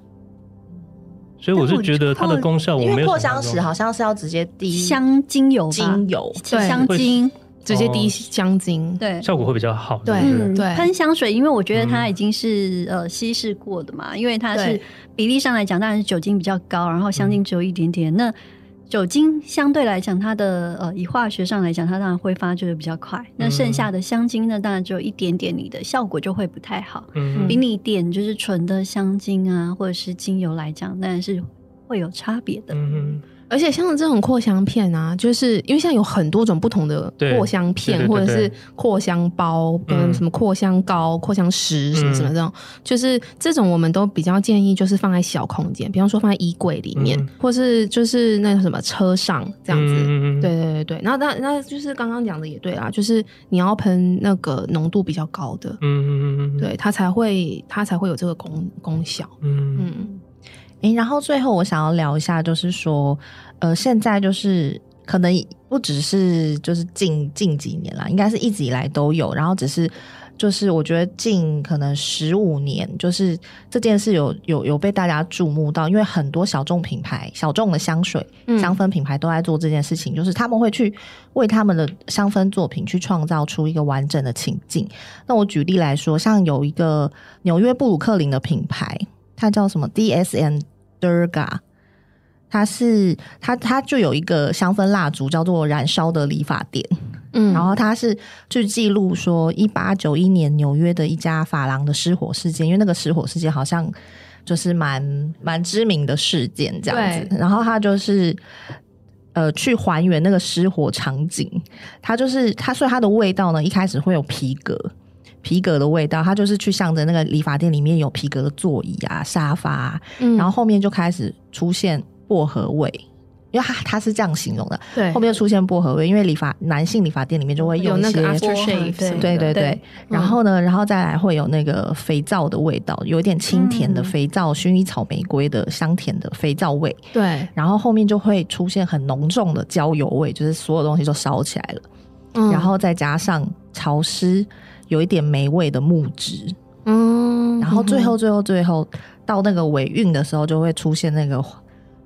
所以我是觉得它的功效我没有因为扩香石好像是要直接滴香精油吧，精油对香精。直接滴香精，对，效果会比较好。对对，喷香水，因为我觉得它已经是呃稀释过的嘛，因为它是比例上来讲，当然是酒精比较高，然后香精只有一点点。那酒精相对来讲，它的呃以化学上来讲，它当然挥发就是比较快。那剩下的香精呢，当然只有一点点，你的效果就会不太好。嗯，比你点就是纯的香精啊，或者是精油来讲，当然是会有差别的。嗯。而且像这种扩香片啊，就是因为现在有很多种不同的扩香片，或者是扩香包，嗯，什么扩香膏、扩香石什么什么这种，就是这种我们都比较建议，就是放在小空间，比方说放在衣柜里面，或是就是那个什么车上这样子。对对对对，那那那就是刚刚讲的也对啦，就是你要喷那个浓度比较高的，嗯嗯嗯，对，它才会它才会有这个功功效。嗯。嗯。然后最后我想要聊一下，就是说，呃，现在就是可能不只是就是近近几年啦，应该是一直以来都有。然后只是就是我觉得近可能十五年，就是这件事有有有被大家注目到，因为很多小众品牌、小众的香水、香氛品牌都在做这件事情，嗯、就是他们会去为他们的香氛作品去创造出一个完整的情境。那我举例来说，像有一个纽约布鲁克林的品牌，它叫什么 DSM。Durga，它是它它就有一个香氛蜡烛叫做燃烧的理发店，嗯，然后它是去记录说一八九一年纽约的一家发廊的失火事件，因为那个失火事件好像就是蛮蛮知名的事件这样子，然后它就是呃去还原那个失火场景，它就是它所以它的味道呢一开始会有皮革。皮革的味道，它就是去向着那个理发店里面有皮革的座椅啊、沙发啊，嗯，然后后面就开始出现薄荷味，因为它它是这样形容的，对，后面就出现薄荷味，因为理发男性理发店里面就会用一些 aftershave，对对对对，然后呢，然后再来会有那个肥皂的味道，有一点清甜的肥皂、薰衣草、玫瑰的香甜的肥皂味，对，然后后面就会出现很浓重的焦油味，就是所有东西都烧起来了，嗯，然后再加上潮湿。有一点霉味的木质，嗯，然后最后最后最后到那个尾韵的时候，就会出现那个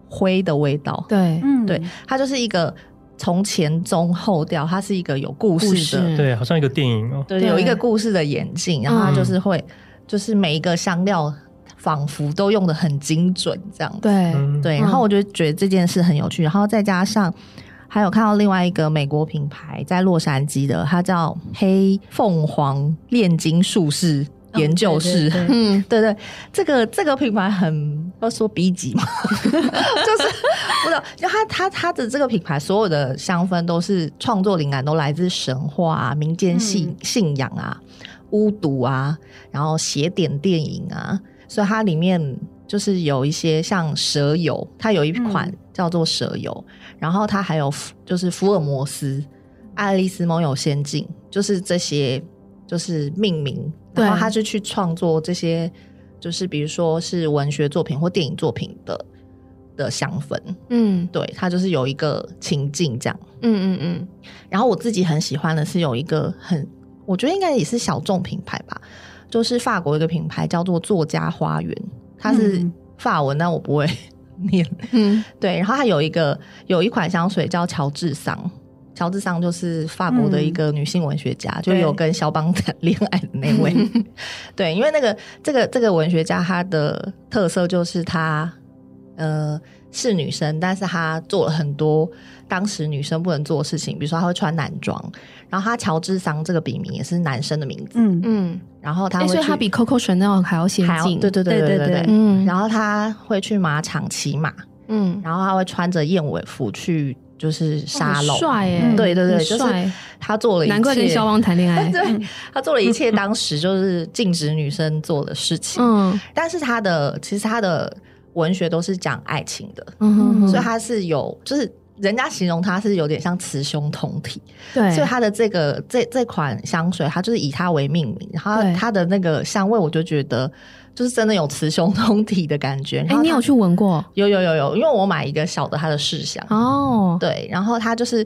灰的味道。对，嗯，对，它就是一个从前中后调，它是一个有故事的，事。对，好像一个电影哦，对，有一个故事的演进，然后它就是会，嗯、就是每一个香料仿佛都用的很精准，这样，对，嗯、对，然后我就觉得这件事很有趣，然后再加上。还有看到另外一个美国品牌在洛杉矶的，它叫黑凤凰炼金术士研究室。嗯，对 [LAUGHS] 对，这个这个品牌很要说 B 级嘛，[LAUGHS] 就是不知道，就它它它的这个品牌所有的香氛都是创作灵感都来自神话啊、民间信信仰啊、巫毒啊，然后邪典电影啊，所以它里面。就是有一些像蛇油，它有一款叫做蛇油，嗯、然后它还有就是福尔摩斯、爱丽丝梦游仙境，就是这些就是命名，然后他就去创作这些，就是比如说是文学作品或电影作品的的香氛，嗯，对，他就是有一个情境这样，嗯嗯嗯。然后我自己很喜欢的是有一个很，我觉得应该也是小众品牌吧，就是法国一个品牌叫做作家花园。它是法文，但我不会念。嗯，[LAUGHS] 对。然后它有一个有一款香水叫乔治桑，乔治桑就是法国的一个女性文学家，嗯、就有跟肖邦谈 [LAUGHS] 恋爱的那位。[LAUGHS] 对，对，因为那个这个这个文学家，他的特色就是他呃是女生，但是她做了很多当时女生不能做的事情，比如说她会穿男装。然后他乔治桑这个笔名也是男生的名字，嗯。嗯，然后他会，所以他比 Coco Chanel 还要先进，对对对对对对，嗯，然后他会去马场骑马，嗯，然后他会穿着燕尾服去就是沙龙，帅。哎，对对对，就是他做了一切，难怪跟肖邦谈恋爱，[LAUGHS] 对，他做了一切当时就是禁止女生做的事情，嗯，但是他的其实他的文学都是讲爱情的，嗯，所以它是有就是。人家形容它是有点像雌雄同体，对，所以它的这个这这款香水，它就是以它为命名，然后它的那个香味，我就觉得就是真的有雌雄同体的感觉。哎、欸，你有去闻过？有有有有，因为我买一个小的它的试香哦，对，然后它就是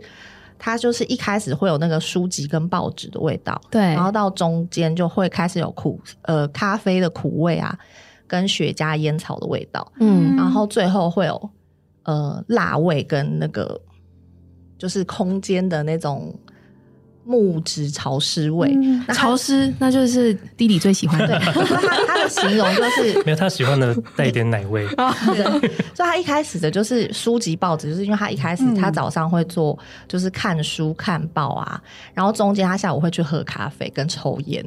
它就是一开始会有那个书籍跟报纸的味道，对，然后到中间就会开始有苦呃咖啡的苦味啊。跟雪茄烟草的味道，嗯然后最后会有呃辣味跟那个就是空间的那种木质潮湿味。嗯那潮湿，那就是弟弟最喜欢对，[LAUGHS] 的。它它的形容就是 [LAUGHS] 没有他喜欢的带一点奶味，[LAUGHS] 对，所以他一开始的就是书籍报纸，就是因为他一开始他早上会做就是看书看报啊，然后中间他下午会去喝咖啡跟抽烟，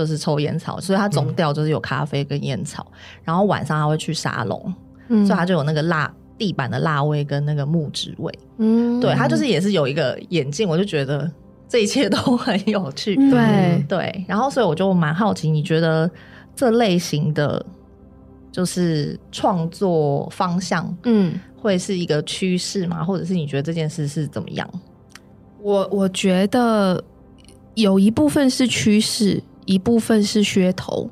就是抽烟草，所以他总调就是有咖啡跟烟草，然后晚上他会去沙龙，嗯。所以他就有那个辣地板的辣味跟那个木质味，嗯。对他就是也是有一个眼镜，我就觉得这一切都 [LAUGHS] 很有趣，嗯。对。对，然后所以我就蛮好奇，你觉得这类型的就是创作方向，嗯，会是一个趋势吗？或者是你觉得这件事是怎么样？我我觉得有一部分是趋势，一部分是噱头。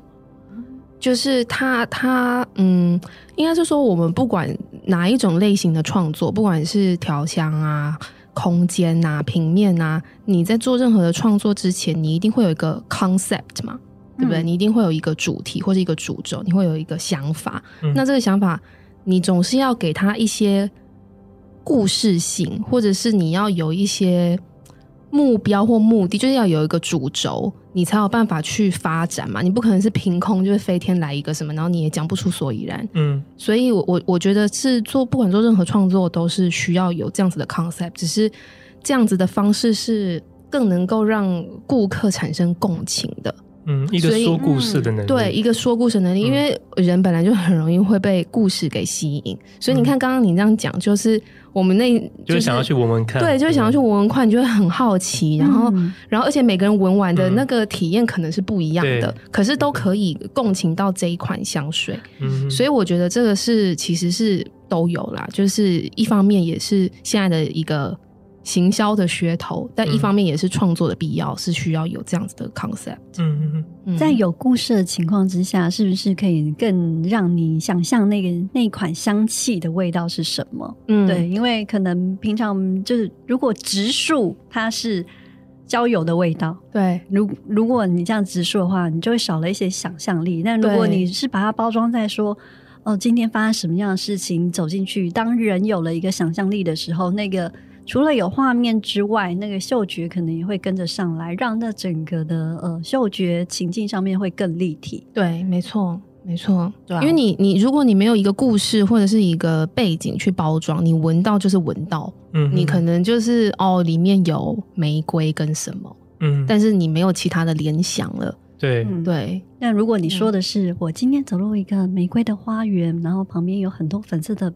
就是他他嗯，应该是说我们不管哪一种类型的创作，不管是调香啊、空间啊、平面啊，你在做任何的创作之前，你一定会有一个 concept 嘛，对不对？嗯你一定会有一个主题或者一个主轴，你会有一个想法。嗯那这个想法，你总是要给他一些故事性，或者是你要有一些目标或目的，就是要有一个主轴，你才有办法去发展嘛。你不可能是凭空就是飞天来一个什么，然后你也讲不出所以然。嗯所以我，我我觉得是做不管做任何创作，都是需要有这样子的 concept，只是这样子的方式是更能够让顾客产生共情的。嗯，一个说故事的能力，对一个说故事能力，嗯。因为人本来就很容易会被故事给吸引，所以你看刚刚你这样讲，就是我们那就是想要去闻闻看，对，就是想要去闻闻看，你就会很好奇，然后、嗯然后而且每个人闻完的嗯。那个体验可能是不一样的，对。可是都可以共情到这一款香水，嗯，所以我觉得这个是其实是都有啦，就是一方面也是现在的一个行销的噱头，但一方面也是创作的必要，是需要有这样子的 concept。嗯嗯嗯在有故事的情况之下，是不是可以更让你想象那个那款香气的味道是什么？嗯对，因为可能平常就是如果植树它是焦油的味道，对如如果你这样植树的话，你就会少了一些想象力。但如果你是把它包装在说，哦，今天发生什么样的事情，走进去，当人有了一个想象力的时候，那个除了有画面之外，那个嗅觉可能也会跟着上来，让那整个的呃嗅觉情境上面会更立体。对，没错，没错，对啊因为你你如果你没有一个故事或者是一个背景去包装，你闻到就是闻到，嗯，你可能就是哦里面有玫瑰跟什么，嗯，但是你没有其他的联想了。对，嗯，。对，那如果你说的是、我今天走入一个玫瑰的花园，然后旁边有很多粉色的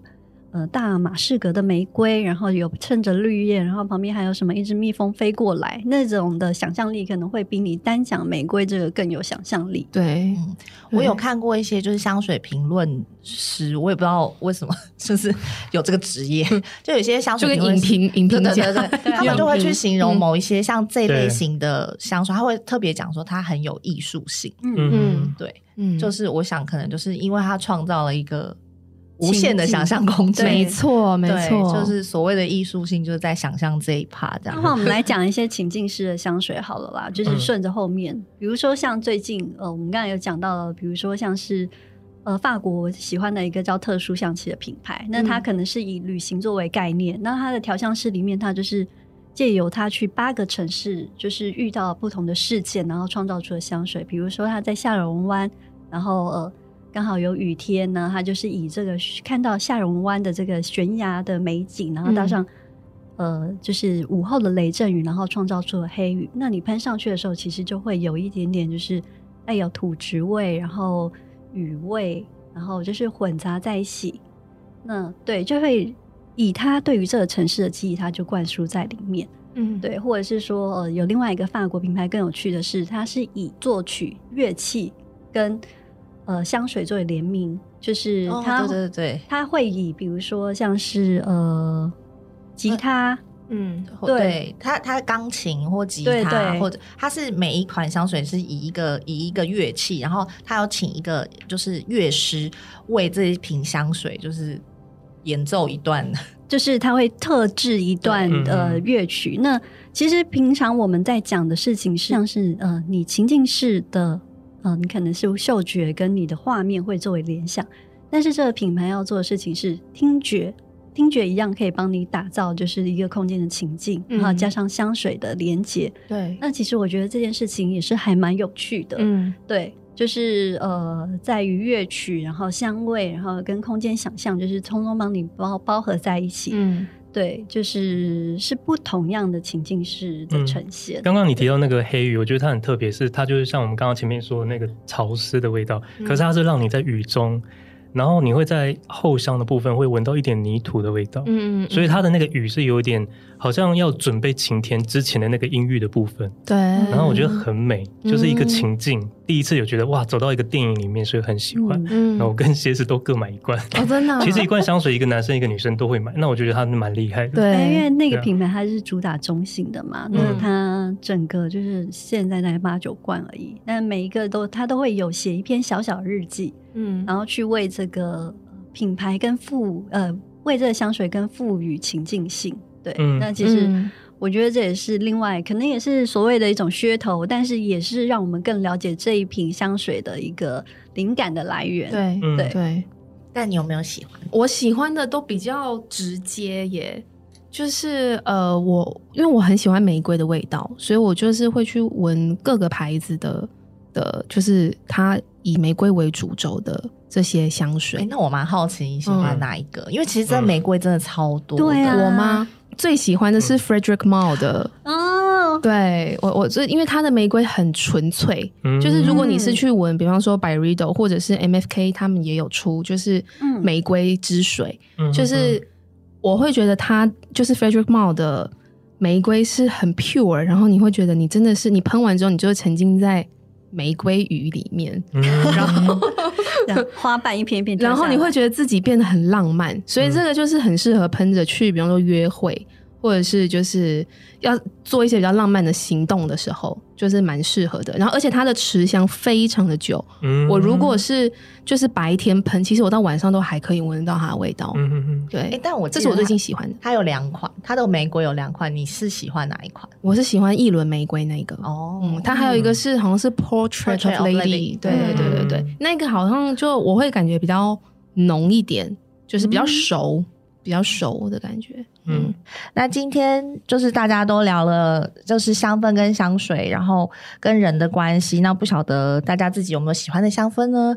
呃大马士革的玫瑰，然后有衬着绿叶，然后旁边还有什么一只蜜蜂飞过来，那种的想象力可能会比你单讲玫瑰这个更有想象力。对，嗯我有看过一些就是香水评论师，我也不知道为什么 [LAUGHS] 就是有这个职业，就有些香就跟水评论师影评影评家对对对 [LAUGHS] 对，他们就会去形容嗯。某一些像这类型的香水，他会特别讲说它很有艺术性。嗯。嗯。对，嗯。就是我想可能就是因为他创造了一个无限的想象空间，没错，没对，错，就是所谓的艺术性，就是在想象这一趴这样。那么我们来讲一些情境式的香水好了啦，[LAUGHS] 就是顺着后面，比如说像最近呃，我们刚才有讲到了，比如说像是呃法国我喜欢的一个叫特殊香气的品牌，那它可能是以旅行作为概念，那它的调香师里面，它就是借由它去八个城市，就是遇到不同的事件，然后创造出的香水，比如说他在下龙湾，然后呃。刚好有雨天呢，他就是以这个看到下龙湾的这个悬崖的美景，然后搭上、呃，就是午后的雷阵雨，然后创造出了黑雨。那你喷上去的时候，其实就会有一点点就是带有土质味，然后雨味，然后就是混杂在一起。那对，就会以他对于这个城市的记忆，他就灌输在里面。嗯，对，或者是说，呃，有另外一个法国品牌更有趣的是，它是以作曲、乐器跟呃香水作为联名，就是哦它、对对对它会以比如说像是呃吉他，嗯，对对，它它钢琴或吉他，对或者它是每一款香水是以一个以一个乐器，然后它要请一个就是乐师为这一瓶香水就是演奏一段。[LAUGHS] 就是他会特制一段呃嗯乐曲。那其实平常我们在讲的事情是像是呃你情境式的嗯、呃，你可能是嗅觉跟你的画面会作为联想，但是这个品牌要做的事情是听觉。听觉一样可以帮你打造就是一个空间的情境，然后加上香水的连接。对，那其实我觉得这件事情也是还蛮有趣的。嗯，对，就是呃，在于乐曲，然后香味，然后跟空间想象，就是通通帮你包包合在一起。嗯，对，就是是不同样的情境式的呈现。刚刚你提到那个黑雨，我觉得它很特别，是它就是像我们刚刚前面说的那个潮湿的味道，可是它是让你在雨中。然后你会在后香的部分会闻到一点泥土的味道，嗯，嗯，所以它的那个雨是有点好像要准备晴天之前的那个阴郁的部分，对。然后我觉得很美，就是一个情境。嗯、第一次有觉得哇，走到一个电影里面，所以很喜欢。嗯，然后我跟鞋子都各买一罐，哦，真的。其实一罐香水，一个男生一个女生都会买，那我觉得他蛮厉害的。对，因为那个品牌它是主打中性的嘛，那、嗯、它整个就是现在大概八九罐而已，但每一个都它都会有写一篇小小日记。嗯，然后去为这个品牌跟赋呃，为这个香水跟赋予情境性，对，嗯、那其实我觉得这也是另外可能也是所谓的一种噱头，但是也是让我们更了解这一瓶香水的一个灵感的来源。对，对，对。但你有没有喜欢？我喜欢的都比较直接耶，就是呃，我因为我很喜欢玫瑰的味道，所以我就是会去闻各个牌子的。的就是它以玫瑰为主轴的这些香水。欸、那我蛮好奇你喜欢哪一个？嗯、因为其实这玫瑰真的超多。对啊，我吗？最喜欢的是 Frederic Malle 的。哦，对我我这因为它的玫瑰很纯粹，嗯、就是如果你是去闻，比方说 Byredo 或者是 MFK，他们也有出，就是玫瑰之水，嗯、就是我会觉得它就是 Frederic Malle 的玫瑰是很 pure，然后你会觉得你真的是你喷完之后，你就会沉浸在。玫瑰雨里面，嗯、然后 [LAUGHS] 花瓣一片一片，然后你会觉得自己变得很浪漫，所以这个就是很适合喷着去，比方说约会。或者是就是要做一些比较浪漫的行动的时候，就是蛮适合的。然后，而且它的持香非常的久。嗯，我如果是就是白天喷，其实我到晚上都还可以闻得到它的味道。嗯嗯嗯，对。欸，但我这是我最近喜欢的。它有两款，它的玫瑰有两款，你是喜欢哪一款？我是喜欢一轮玫瑰那个。哦，嗯，它还有一个是好像是 Portrait of Lady。对对对对对，那个好像就我会感觉比较浓一点，就是比较熟。比较熟的感觉，嗯，那今天就是大家都聊了，就是香氛跟香水，然后跟人的关系。那不晓得大家自己有没有喜欢的香氛呢？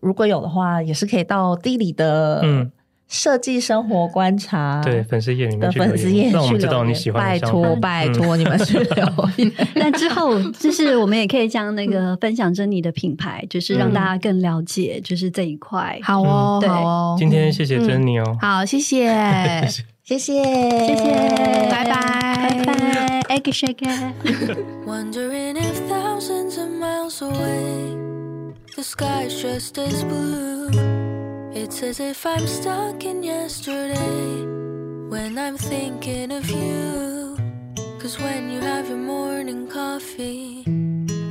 如果有的话，也是可以到地里的，嗯。设计生活观察，对粉丝页里面的粉丝页，让我们知道你喜欢。拜托拜托你们去留言。[LAUGHS] [LAUGHS] 那之后，就是我们也可以将那个分享珍妮的品牌，就是让大家更了解，就是这一块。好哦，好哦。今天谢谢珍妮哦。好，谢谢，[LAUGHS] 谢谢，谢谢，拜拜，拜拜，egg shake。It's [LAUGHS] as if I'm stuck in yesterday when I'm thinking of you. Cause when you have your morning coffee,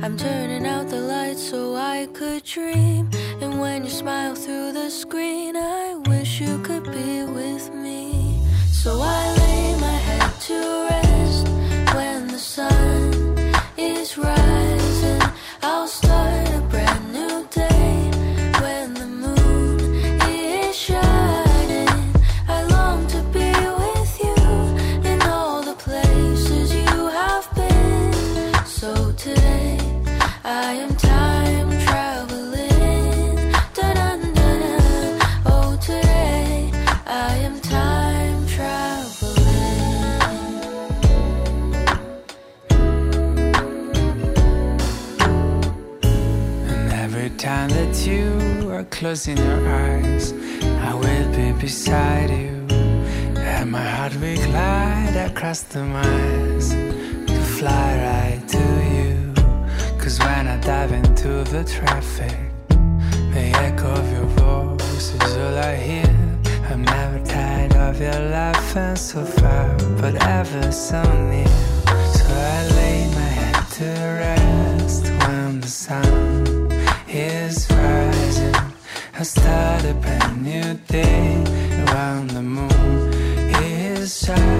I'm turning out the lights so I could dream. And when you smile through the screen, I wish you could be with me. So I lay my head to rest when the sun is rising. I'll start closing your eyes, I will be beside you. And my heart will glide across the miles to fly right to you. Cause when I dive into the traffic, the echo of your voice is all I hear. I'm never tired of your laughing so far, but ever so near. So I lay my head to rest when the sun. I start a brand new day around the moon is shining.